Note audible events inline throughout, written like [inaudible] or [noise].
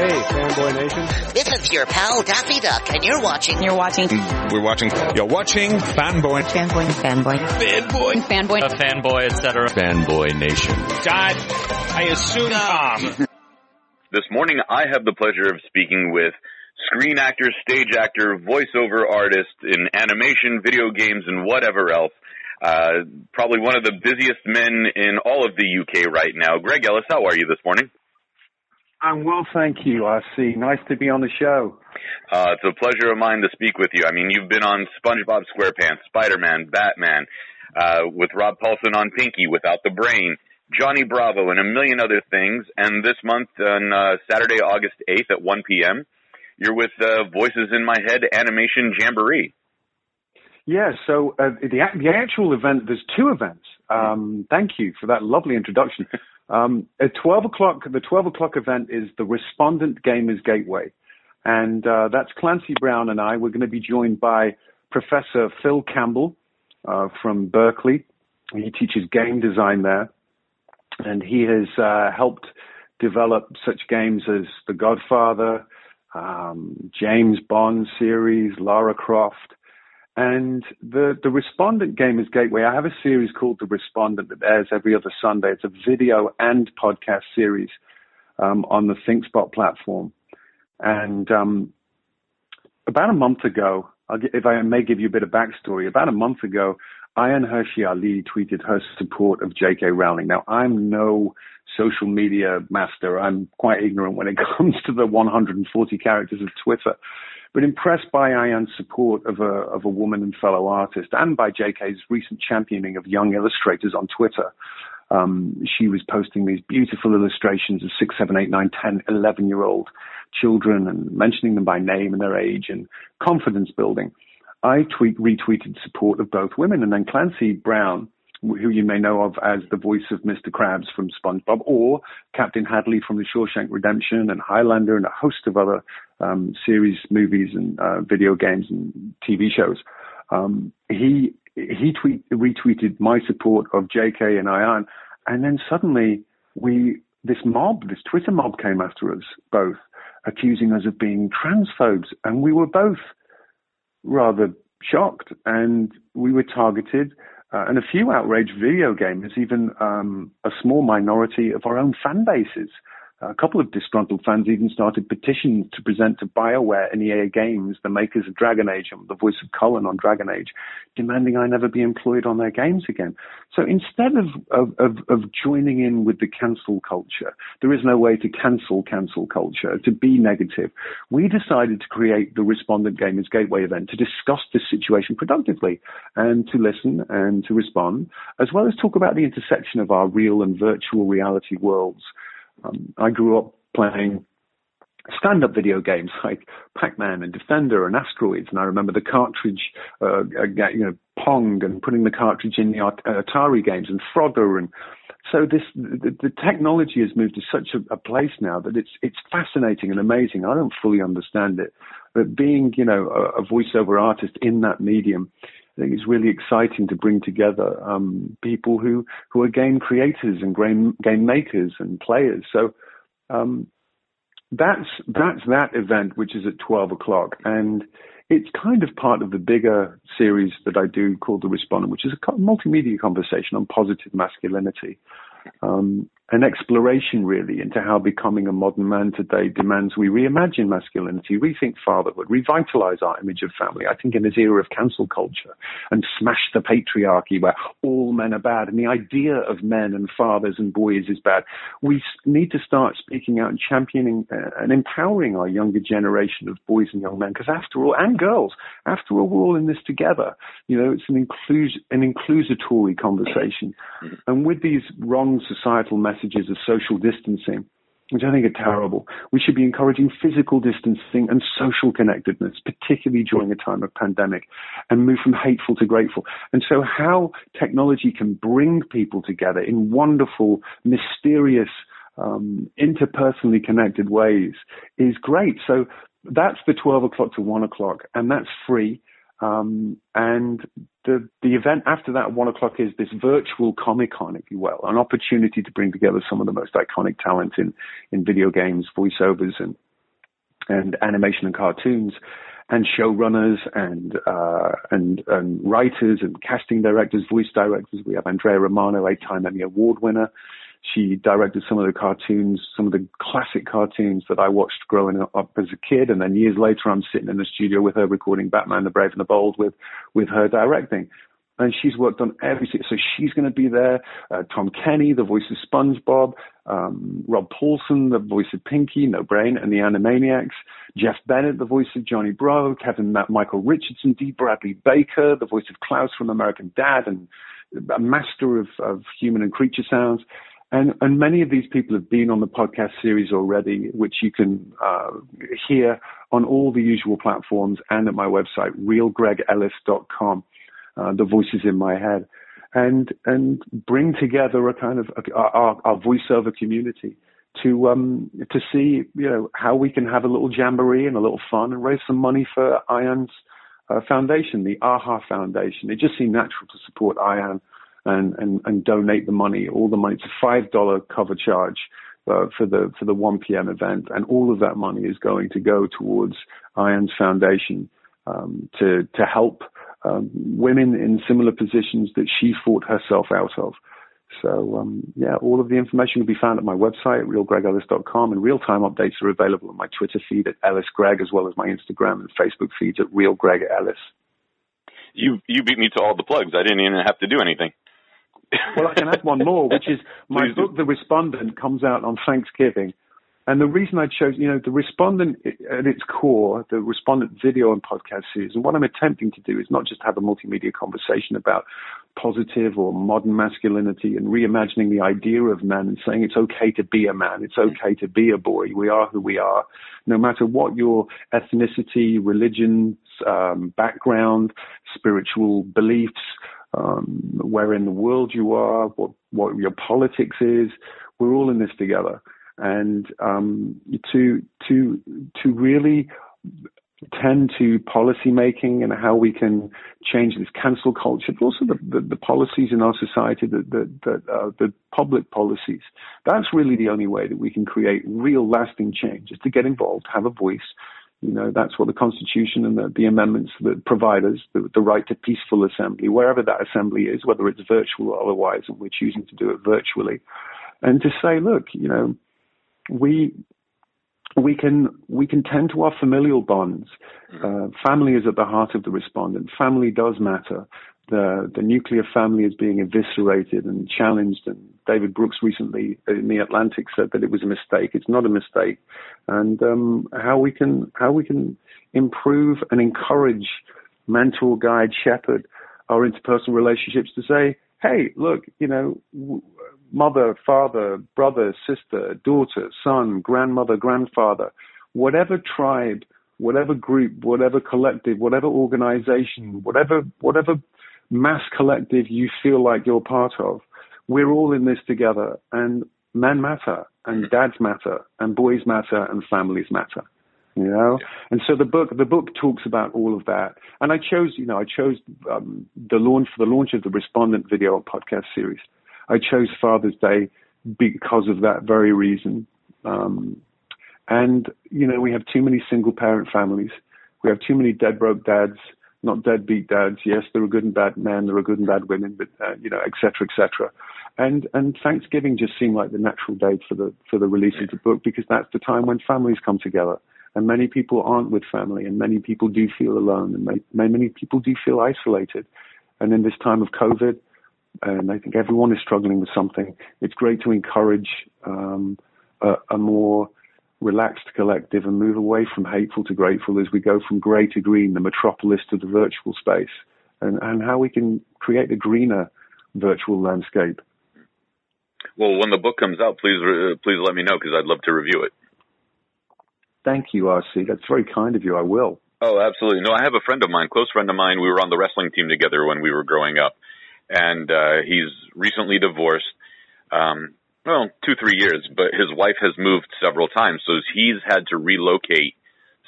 Hey, Fanboy Nation. This is your pal Daffy Duck, and you're watching. You're watching. We're watching. You're watching Fanboy. Fanboy. Fanboy. Fanboy. Fanboy. A fanboy, etc. Fanboy Nation. God, I assume Tom. This morning, I have the pleasure of speaking with screen actor, stage actor, voiceover artist in animation, video games, and whatever else. Uh, probably one of the busiest men in all of the UK right now. Greg Ellis, how are you this morning? I'm well, thank you, RC. Nice to be on the show. Uh, it's a pleasure of mine to speak with you. I mean, you've been on SpongeBob SquarePants, Spider-Man, Batman, uh, with Rob Paulsen on Pinky, Without the Brain, Johnny Bravo, and a million other things. And this month on uh, Saturday, August 8th at 1 p.m., you're with uh, Voices in My Head Animation Jamboree. Yeah, so uh, the, the actual event, there's two events. Um, thank you for that lovely introduction. Um, at 12 o'clock, the 12 o'clock event is the Respondent Gamers Gateway. And uh, that's Clancy Brown and I. We're going to be joined by Professor Phil Campbell uh, from Berkeley. He teaches game design there. And he has uh, helped develop such games as The Godfather, um, James Bond series, Lara Croft. And the, the Respondent Gamers Gateway, I have a series called The Respondent that airs every other Sunday. It's a video and podcast series um, on the ThinkSpot platform. And um, about a month ago, get, if I may give you a bit of backstory, about a month ago, Ayaan Hirsi Ali tweeted her support of J.K. Rowling. Now, I'm no social media master. I'm quite ignorant when it [laughs] comes to the 140 characters of Twitter but impressed by Ayaan's support of a, of a woman and fellow artist and by JK's recent championing of young illustrators on Twitter. Um, she was posting these beautiful illustrations of six, seven, eight, nine, ten, eleven year old children and mentioning them by name and their age and confidence building. I tweet, retweeted support of both women and then Clancy Brown, who you may know of as the voice of Mr. Krabs from SpongeBob, or Captain Hadley from The Shawshank Redemption and Highlander and a host of other um, series, movies, and uh, video games and TV shows. Um, he he tweet, retweeted my support of JK and Ayaan, and then suddenly we this mob, this Twitter mob, came after us both, accusing us of being transphobes, and we were both rather shocked, and we were targeted uh, and a few outraged video gamers, even um, a small minority of our own fan bases. A couple of disgruntled fans even started petitions to present to BioWare and EA Games, the makers of Dragon Age and the voice of Cullen on Dragon Age, demanding I never be employed on their games again. So instead of, of, of, of joining in with the cancel culture, there is no way to cancel cancel culture, to be negative. We decided to create the Respondent Gamers Gateway event to discuss this situation productively and to listen and to respond, as well as talk about the intersection of our real and virtual reality worlds. Um, I grew up playing stand-up video games [laughs] like Pac-Man and Defender and Asteroids, and I remember the cartridge, uh, uh you know, Pong, and putting the cartridge in the uh, Atari games and Frogger, and so this the, the technology has moved to such a, a, place now that it's it's fascinating and amazing. I don't fully understand it, but being you know a, a voiceover artist in that medium I think it's really exciting to bring together um, people who, who are game creators and game, game makers and players. So um, that's that's that event, which is at 12 o'clock, and it's kind of part of the bigger series that I do called The Respondent, which is a multimedia conversation on positive masculinity. Um, an exploration really into how becoming a modern man today demands we reimagine masculinity, rethink fatherhood, revitalize our image of family. I think in this era of cancel culture and smash the patriarchy where all men are bad and the idea of men and fathers and boys is bad, we need to start speaking out and championing uh, and empowering our younger generation of boys and young men because after all, and girls, after all, we're all in this together. You know, it's an, inclus- an inclusatory conversation. And with these wrong societal messages, messages of social distancing, which I think are terrible. We should be encouraging physical distancing and social connectedness, particularly during a time of pandemic, and move from hateful to grateful. And so how technology can bring people together in wonderful, mysterious, um, interpersonally connected ways is great. So that's the 12 o'clock to 1 o'clock, and that's free. Um, and the the event after that one o'clock is this virtual Comic Con, if you will, an opportunity to bring together some of the most iconic talent in in video games, voiceovers, and and animation and cartoons and showrunners and, uh, and, and writers and casting directors, voice directors. We have Andrea Romano, eight-time Emmy Award winner. She directed some of the cartoons, some of the classic cartoons that I watched growing up as a kid. And then years later, I'm sitting in the studio with her recording Batman, the Brave and the Bold with, with her directing and she's worked on everything. So she's going to be there. Uh, Tom Kenny, the voice of SpongeBob, um, Rob Paulsen, the voice of Pinky, No Brain, and the Animaniacs, Jeff Bennett, the voice of Johnny Bravo, Kevin Matt, Michael Richardson, D. Bradley Baker, the voice of Klaus from American Dad, and a master of, of human and creature sounds. And, and many of these people have been on the podcast series already, which you can uh, hear on all the usual platforms and at my website, realgregellis.com uh, the voices in my head, and and bring together a kind of a, our, our voiceover community to um to see you know how we can have a little jamboree and a little fun and raise some money for Ayaan's uh, foundation, the AHA Foundation. It just seemed natural to support IAN and and and donate the money, all the money. It's a five dollar cover charge. Uh, for the for the 1 p.m. event, and all of that money is going to go towards Ayaan's foundation um, to to help um, women in similar positions that she fought herself out of. So um, yeah, all of the information will be found at my website, realgregellis.com, and real-time updates are available on my Twitter feed at Ellis Greg, as well as my Instagram and Facebook feeds at Real Greg Ellis. You you beat me to all the plugs. I didn't even have to do anything. Well, I can add one more, which is [laughs] my book, The Respondent, comes out on Thanksgiving, and the reason I chose, you know, the respondent at its core, the respondent video and podcast series, and what I'm attempting to do is not just have a multimedia conversation about positive or modern masculinity and reimagining the idea of men and saying it's okay to be a man, it's okay to be a boy, we are who we are, no matter what your ethnicity, religion, um, background, spiritual beliefs, um, where in the world you are, what, what your politics is, we're all in this together and um, to to to really tend to policy making and how we can change this cancel culture, but also the, the, the policies in our society, the the, the, uh, the public policies. That's really the only way that we can create real lasting change is to get involved, have a voice. You know, that's what the Constitution and the, the amendments that provide us, the, the right to peaceful assembly, wherever that assembly is, whether it's virtual or otherwise, and we're choosing to do it virtually. And to say, look, you know, we we can we can tend to our familial bonds. Uh, family is at the heart of the respondent. Family does matter. The the nuclear family is being eviscerated and challenged. And David Brooks recently in the Atlantic said that it was a mistake. It's not a mistake. And um, how we can how we can improve and encourage, mentor, guide, shepherd our interpersonal relationships to say, hey, look, you know, mother, father, brother, sister, daughter, son, grandmother, grandfather, whatever tribe, whatever group, whatever collective, whatever organization, whatever, whatever mass collective you feel like you're part of, we're all in this together and men matter and dads matter and boys matter and families matter you know? And so the book the book talks about all of that. And i chose you know i chose um, the launch for the launch of the respondent video podcast series. I chose Father's Day because of that very reason. Um, and, you know, we have too many single parent families. We have too many dead broke dads, not deadbeat dads. Yes, there are good and bad men, there are good and bad women, but, uh, you know, et cetera, et cetera. And, and Thanksgiving just seemed like the natural date for the, for the release of the book because that's the time when families come together. And many people aren't with family and many people do feel alone and may, many people do feel isolated. And in this time of COVID, and I think everyone is struggling with something. It's great to encourage um, a, a, more relaxed collective and move away from hateful to grateful as we go from grey to green, the metropolis to the virtual space, and, and how we can create a greener virtual landscape. Well, when the book comes out, please uh, please let me know because I'd love to review it. Thank you, RC. That's very kind of you. I will. Oh, absolutely. No, I have a friend of mine, close friend of mine. We were on the wrestling team together when we were growing up and uh, he's recently divorced. Um, well, two three years, but his wife has moved several times, so he's had to relocate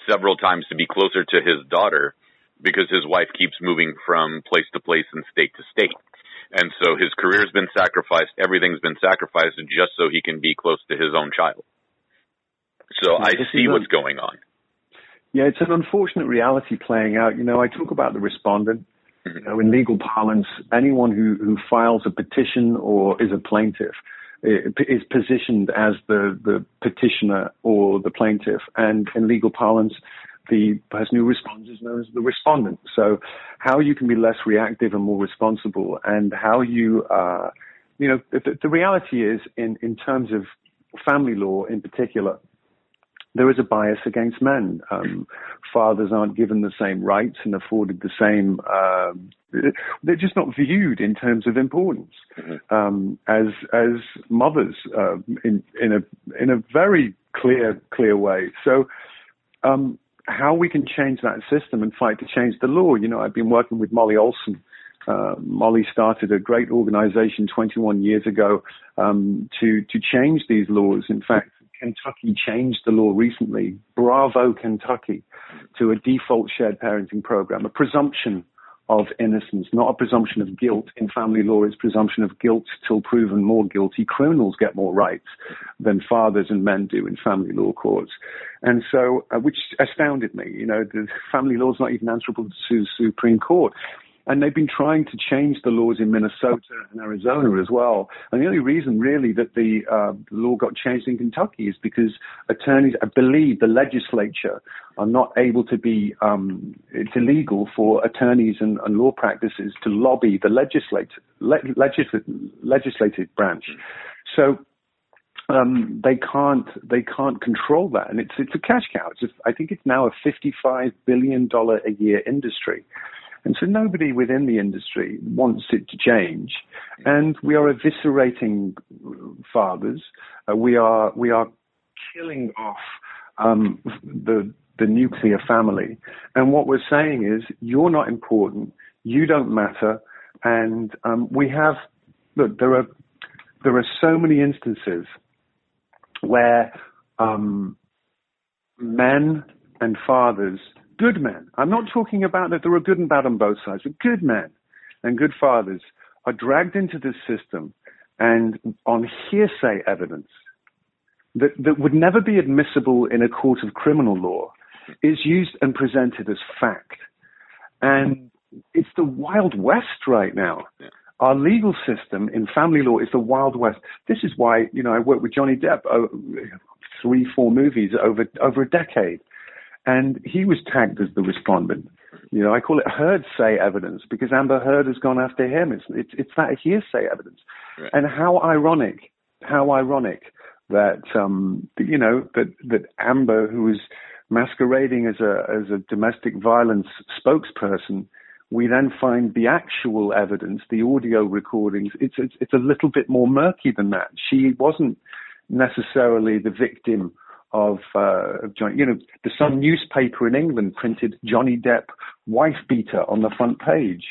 several times to be closer to his daughter because his wife keeps moving from place to place and state to state. And so his career's been sacrificed, everything's been sacrificed just so he can be close to his own child. So I see what's going on. Yeah, it's an unfortunate reality playing out. You know, I talk about the respondent. Mm-hmm. You know, in legal parlance, anyone who, who files a petition or is a plaintiff is positioned as the, the petitioner or the plaintiff. And in legal parlance, the person who responds is known as the respondent. So how you can be less reactive and more responsible and how you, uh, you know, the, the reality is in, in terms of family law in particular, there is a bias against men. Um, fathers aren't given the same rights and afforded the same. Um, they're just not viewed in terms of importance mm-hmm. um, as as mothers uh, in in a in a very clear clear way. So. Um, how we can change that system and fight to change the law. You know, I've been working with Molly Olson. Uh, Molly started a great organization 21 years ago um, to to change these laws. In fact, Kentucky changed the law recently, bravo Kentucky, to a default shared parenting program, a presumption of innocence, not a presumption of guilt. In family law, it's presumption of guilt till proven more guilty. Criminals get more rights than fathers and men do in family law courts. And so, uh, which astounded me. You know, the family law is not even answerable to the Supreme Court. And they've been trying to change the laws in Minnesota and Arizona as well. And the only reason really that the, uh, law got changed in Kentucky is because attorneys, I believe the legislature are not able to be, um, it's illegal for attorneys and, and law practices to lobby the legislative, le- legislative, legislative branch. So um, they can't they can't control that, and it's it's a cash cow. It's just, I think it's now a fifty five billion dollar a year industry, and so nobody within the industry wants it to change. And we are eviscerating fathers. Uh, we are, we are killing off um, the, the nuclear family. And what we're saying is, you're not important. You don't matter. And um, we have, look, there are, there are so many instances where um, men and fathers good men. I'm not talking about that there are good and bad on both sides, but good men and good fathers are dragged into this system and on hearsay evidence that, that would never be admissible in a court of criminal law is used and presented as fact. And it's the Wild West right now. Yeah. Our legal system in family law is the Wild West. This is why, you know, I worked with Johnny Depp, oh, three, four movies over, over a decade and he was tagged as the respondent. You know, I call it hearsay evidence because Amber Heard has gone after him. It's it's, it's that hearsay evidence, right. and how ironic, how ironic that um, you know that that Amber, who was masquerading as a as a domestic violence spokesperson, we then find the actual evidence, the audio recordings. It's it's, it's a little bit more murky than that. She wasn't necessarily the victim of, uh, of Johnny. You know, the Sun newspaper in England printed Johnny Depp wife beater on the front page,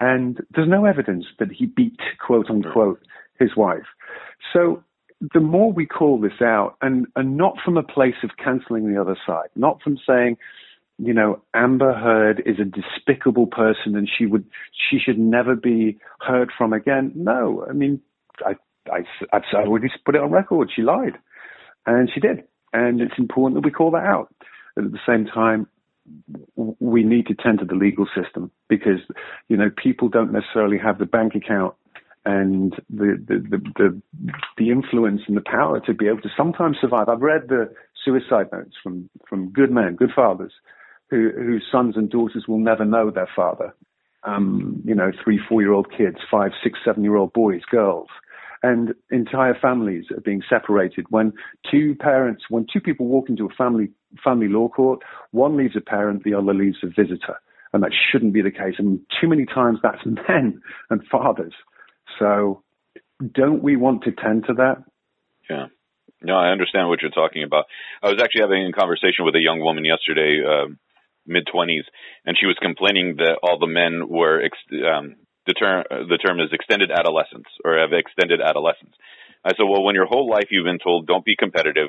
and there's no evidence that he beat quote unquote his wife. So the more we call this out, and and not from a place of cancelling the other side, not from saying. You know, Amber Heard is a despicable person, and she would, she should never be heard from again. No, I mean, I, I, I've already put it on record. She lied, and she did and it's important that we call that out. And at the same time, we need to tend to the legal system because you know people don't necessarily have the bank account and the the, the the the, influence and the power to be able to sometimes survive. I've read the suicide notes from from good men, good fathers, who whose sons and daughters will never know their father. Um, you know, three, four year old kids, five, six, seven year old boys, girls and entire families are being separated. When two parents, when two people walk into a family family law court, one leaves a parent, the other leaves a visitor, and that shouldn't be the case. And too many times that's [laughs] men and fathers. So, don't we want to tend to that? Yeah. No, I understand what you're talking about. I was actually having a conversation with a young woman yesterday, uh, mid 20s, and she was complaining that all the men were ex- um, the term the term is extended adolescence or have extended adolescence. I said, well, when your whole life you've been told don't be competitive,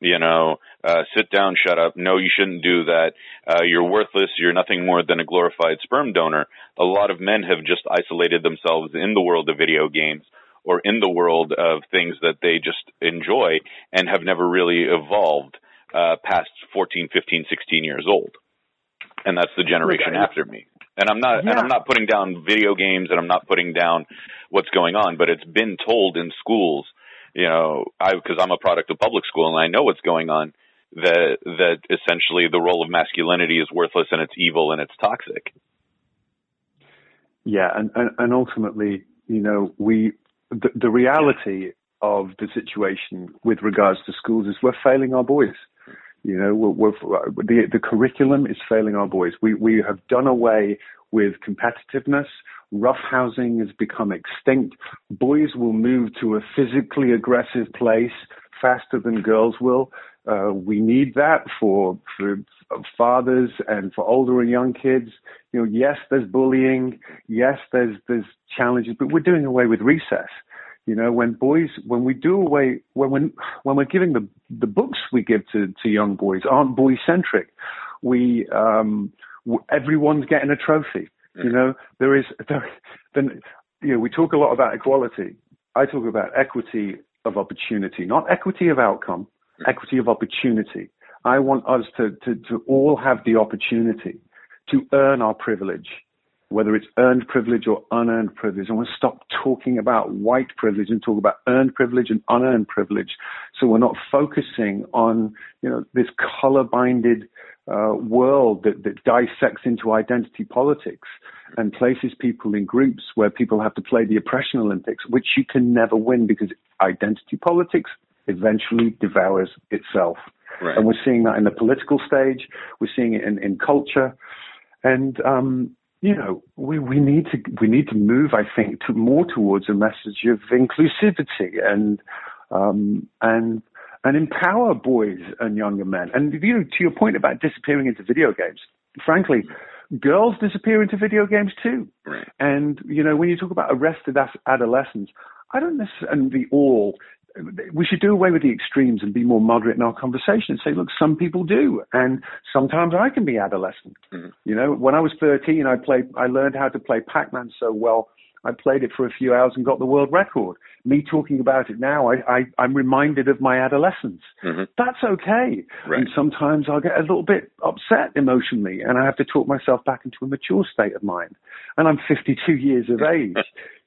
you know, uh, sit down, shut up. No, you shouldn't do that. Uh, you're worthless. You're nothing more than a glorified sperm donor. A lot of men have just isolated themselves in the world of video games or in the world of things that they just enjoy and have never really evolved uh, past 14, 15, 16 years old, and that's the generation after me. And I'm not, and I'm not putting down video games, and I'm not putting down what's going on, but it's been told in schools, you know, I because I'm a product of public school and I know what's going on. That that essentially the role of masculinity is worthless and it's evil and it's toxic. Yeah, and, and, and ultimately, you know, we the, the reality of the situation with regards to schools is we're failing our boys. You know, we're, we're, the the curriculum is failing our boys. We we have done away with competitiveness. Roughhousing has become extinct. Boys will move to a physically aggressive place faster than girls will. Uh, we need that for, for fathers and for older and young kids. You know, yes, there's bullying. Yes, there's there's challenges, but we're doing away with recess. You know, when boys, when we do away, when when when we're giving the the books we give to to young boys aren't boy centric, we um, everyone's getting a trophy. You know, there is there, then you know we talk a lot about equality. I talk about equity of opportunity, not equity of outcome, equity of opportunity. I want us to, to, to all have the opportunity to earn our privilege, whether it's earned privilege or unearned privilege. I want to stop talking about white privilege and talk about earned privilege and unearned privilege. So we're not focusing on, you know, this color-binded uh, world that, that dissects into identity politics and places people in groups where people have to play the oppression Olympics, which you can never win because identity politics eventually devours itself. Right. And we're seeing that in the political stage. We're seeing it in, in culture. And, um, you know, we, we need to, we need to move, I think, to more towards a message of inclusivity and, um, and, and empower boys and younger men. And, you know, to your point about disappearing into video games, frankly, girls disappear into video games too. Right. And, you know, when you talk about arrested as- adolescents, I don't necessarily all, we should do away with the extremes and be more moderate in our conversation and say, look, some people do. And sometimes I can be adolescent. Mhm. You know, when I was 13, I played, I learned how to play Pac-Man so well. I played it for a few hours and got the world record. Me talking about it now, I, I, I'm reminded of my adolescence. Mhm. That's okay. Right. And sometimes I'll get a little bit upset emotionally and I have to talk myself back into a mature state of mind. And I'm 52 years of [laughs] age.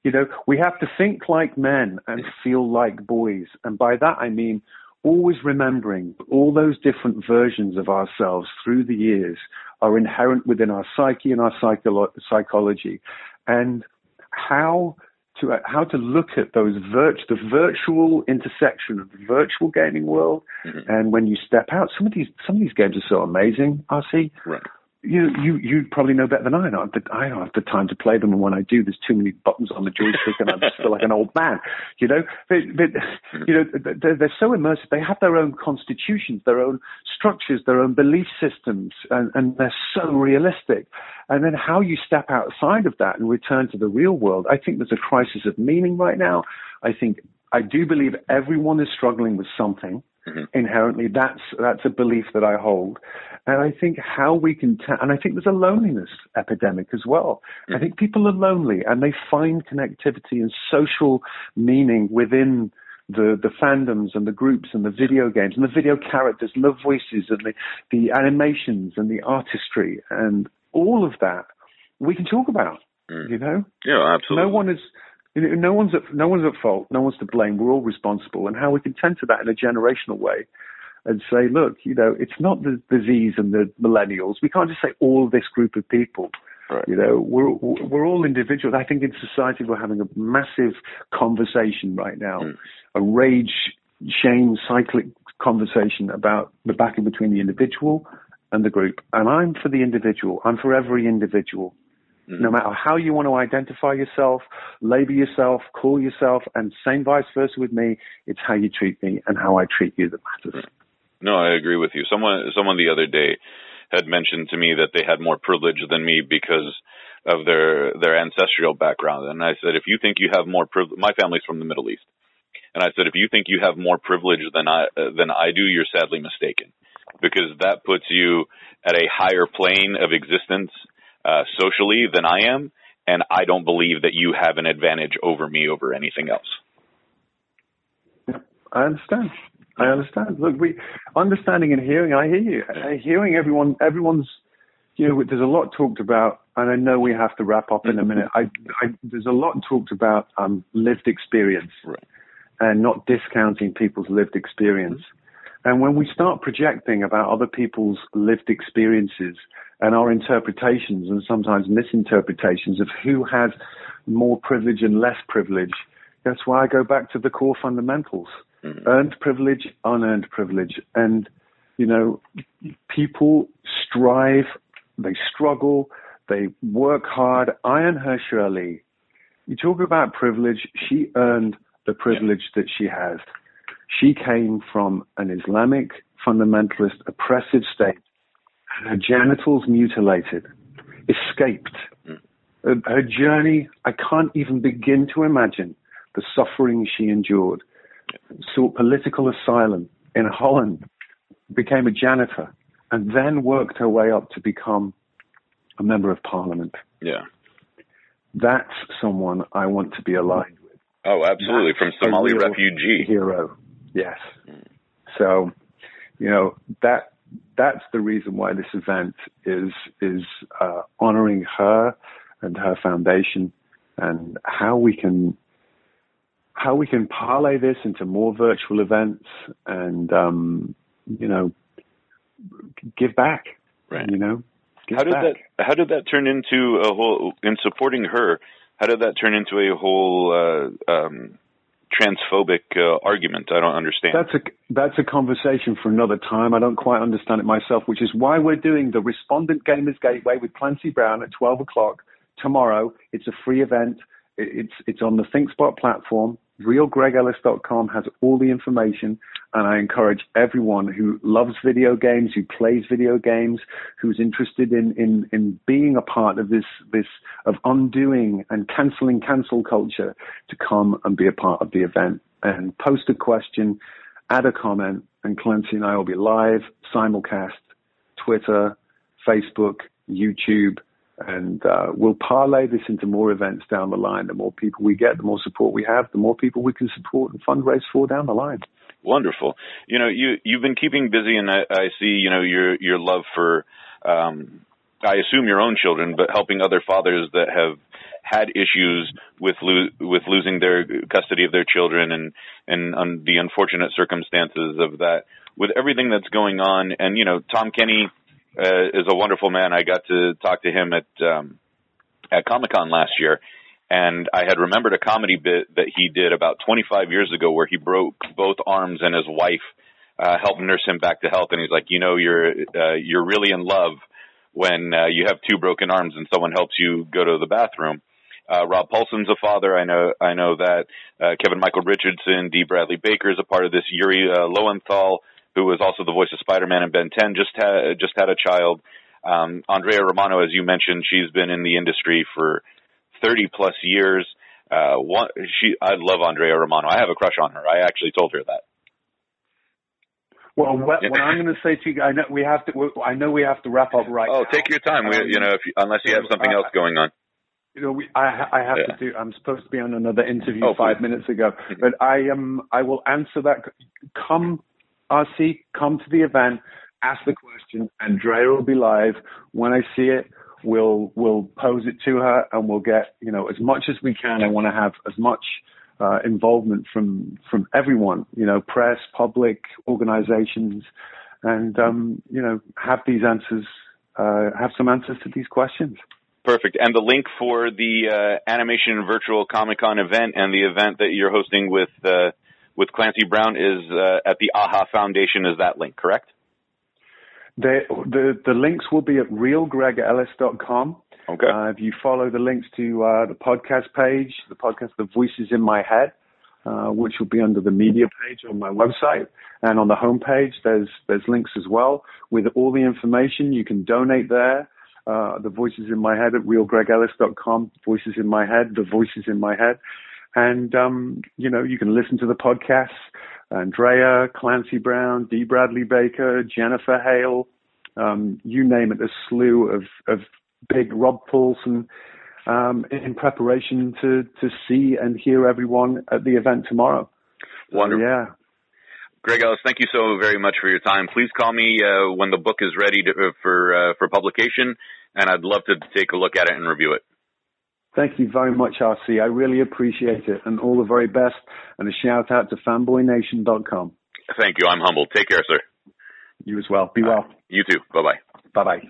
You know, we have to think like men and feel like boys. And by that I mean always remembering all those different versions of ourselves through the years are inherent within our psyche and our psycholo- psychology. And how to how to look at those virt- the virtual intersection of the virtual gaming world mm-hmm. and when you step out some of these some of these games are so amazing RC Right. You you you probably know better than I know. But I don't have the time to play them and when I do there's too many buttons on the joystick and I just feel like an old man you know? But, but you know they're, they're so immersive. They have their own constitutions their own structures their own belief systems and, and they're so realistic. And then how you step outside of that and return to the real world I think there's a crisis of meaning right now. I think I do believe everyone is struggling with something Mm-hmm. inherently. That's that's a belief that I hold, and I think how we can, ta- and I think there's a loneliness epidemic as well. I mm-hmm. think people are lonely and they find connectivity and social meaning within the the fandoms and the groups and the video games and the video characters, and the voices and the the animations and the artistry and all of that we can talk about. Mm. You know, Yeah, absolutely. no one is. No one's at no one's at fault. No one's to blame. We're all responsible, and how we can tend to that in a generational way, and say, look, you know, it's not the disease and the millennials. We can't just say all this group of people. Right. You know, we're we're all individuals. I think in society we're having a massive conversation right now, mm. a rage, shame, cyclic conversation about the battle between the individual and the group. And I'm for the individual. I'm for every individual no matter how you want to identify yourself, label yourself, call yourself, and same vice versa with me. It's how you treat me and how I treat you that matters. No, I agree with you. Someone someone the other day had mentioned to me that they had more privilege than me because of their their ancestral background, and I said, if you think you have more privilege, my family's from the Middle East, and I said, if you think you have more privilege than I uh, than I do, you're sadly mistaken, because that puts you at a higher plane of existence uh, socially than I am, and I don't believe that you have an advantage over me over anything else. I understand. I understand. Look, we understanding and hearing. I hear you. I, hearing everyone. Everyone's. You know, there's a lot talked about, and I know we have to wrap up in a minute. I, I there's a lot talked about um, lived experience, Right. and not discounting people's lived experience. And when we start projecting about other people's lived experiences and our interpretations and sometimes misinterpretations of who has more privilege and less privilege, that's why I go back to the core fundamentals. Mm-hmm. Earned privilege, unearned privilege. And, you know, people strive, they struggle, they work hard. Ayaan Hirsi Ali. You talk about privilege, she earned the privilege that she has. She came from an Islamic fundamentalist oppressive state, her genitals mutilated, escaped. Uh, Her journey, I can't even begin to imagine the suffering she endured. Sought political asylum in Holland, became a janitor, and then worked her way up to become a member of parliament. Yeah. That's someone I want to be aligned with. Oh, absolutely. From a Somali refugee. hero. Yes. So, you know that that's the reason why this event is is uh, honoring her and her foundation, and how we can how we can parlay this into more virtual events and um, you know give back. Right. You know. How did back. that how did that turn into a whole in supporting her? How did that turn into a whole uh, um, transphobic uh, argument? I don't understand. That's a that's a conversation for another time. I don't quite understand it myself, which is why we're doing the Respondent Gamers Gateway with Clancy Brown at 12 o'clock tomorrow. It's a free event. It's it's on the ThinkSpot platform. RealGregEllis.com has all the information, and I encourage everyone who loves video games, who plays video games, who's interested in in in being a part of this this of undoing and canceling cancel culture to come and be a part of the event and post a question, add a comment, and Clancy and I will be live, simulcast, Twitter, Facebook, YouTube, and uh, we'll parlay this into more events down the line. The more people we get, the more support we have, the more people we can support and fundraise for down the line. Wonderful. You know, you you've been keeping busy, and I, I see you know your your love for. Um, I assume your own children, but helping other fathers that have had issues with lo- with losing their custody of their children and and um, the unfortunate circumstances of that. With everything that's going on, and you know, Tom Kenny uh, is a wonderful man. I got to talk to him at um, at Comic Con last year, and I had remembered a comedy bit that he did about 25 years ago where he broke both arms and his wife uh, helped nurse him back to health. And he's like, you know, you're uh, you're really in love when uh, you have two broken arms and someone helps you go to the bathroom. Uh, Rob Paulsen's a father. I know. I know that uh, Kevin Michael Richardson, D. Bradley Baker is a part of this. Yuri uh, Lowenthal, who was also the voice of Spider-Man and Ben 10, just had just had a child. Um, Andrea Romano, as you mentioned, she's been in the industry for 30 plus years. Uh, one, she, I love Andrea Romano. I have a crush on her. I actually told her that. Well, what, what I'm going to say to you, I know we have to. I know we have to wrap up right Oh, now. take your time. We, Um, you know, if you, unless you have something uh, else going on. You know, we, I, I have Yeah. to do. I'm supposed to be on another interview Oh, five please. minutes ago, but I am. I will answer that. Come, RC, come to the event, ask the question. Andrea will be live when I see it. We'll we'll pose it to her, and we'll get you know as much as we can. I want to have as much uh, involvement from from everyone. You know, press, public, organizations, and um, you know have these answers. Uh, have some answers to these questions. Perfect. And the link for the uh, animation virtual Comic Con event and the event that you're hosting with uh, with Clancy Brown is uh, at the AHA Foundation. Is that link correct? The, the the links will be at realgregellis.com. Okay. Uh, if you follow the links to uh, the podcast page, the podcast The Voices in My Head, uh, which will be under the media page on my website, and on the homepage there's there's links as well with all the information. You can donate there. Uh, the Voices in My Head at realgregellis.com. Voices in My Head. The Voices in My Head. And, um, you know, you can listen to the podcasts. Andrea, Clancy Brown, D. Bradley Baker, Jennifer Hale, um, you name it, a slew of, of big Rob Paulsen, um, in preparation to, to see and hear everyone at the event tomorrow. So, Wonderful. yeah. Greg Ellis, thank you so very much for your time. Please call me uh, when the book is ready to, uh, for uh, for publication, and I'd love to take a look at it and review it. Thank you very much, RC. I really appreciate it, and all the very best. And a shout out to fanboynation.com. Thank you. I'm humbled. Take care, sir. You as well. Be well. You too. Bye bye. Bye bye.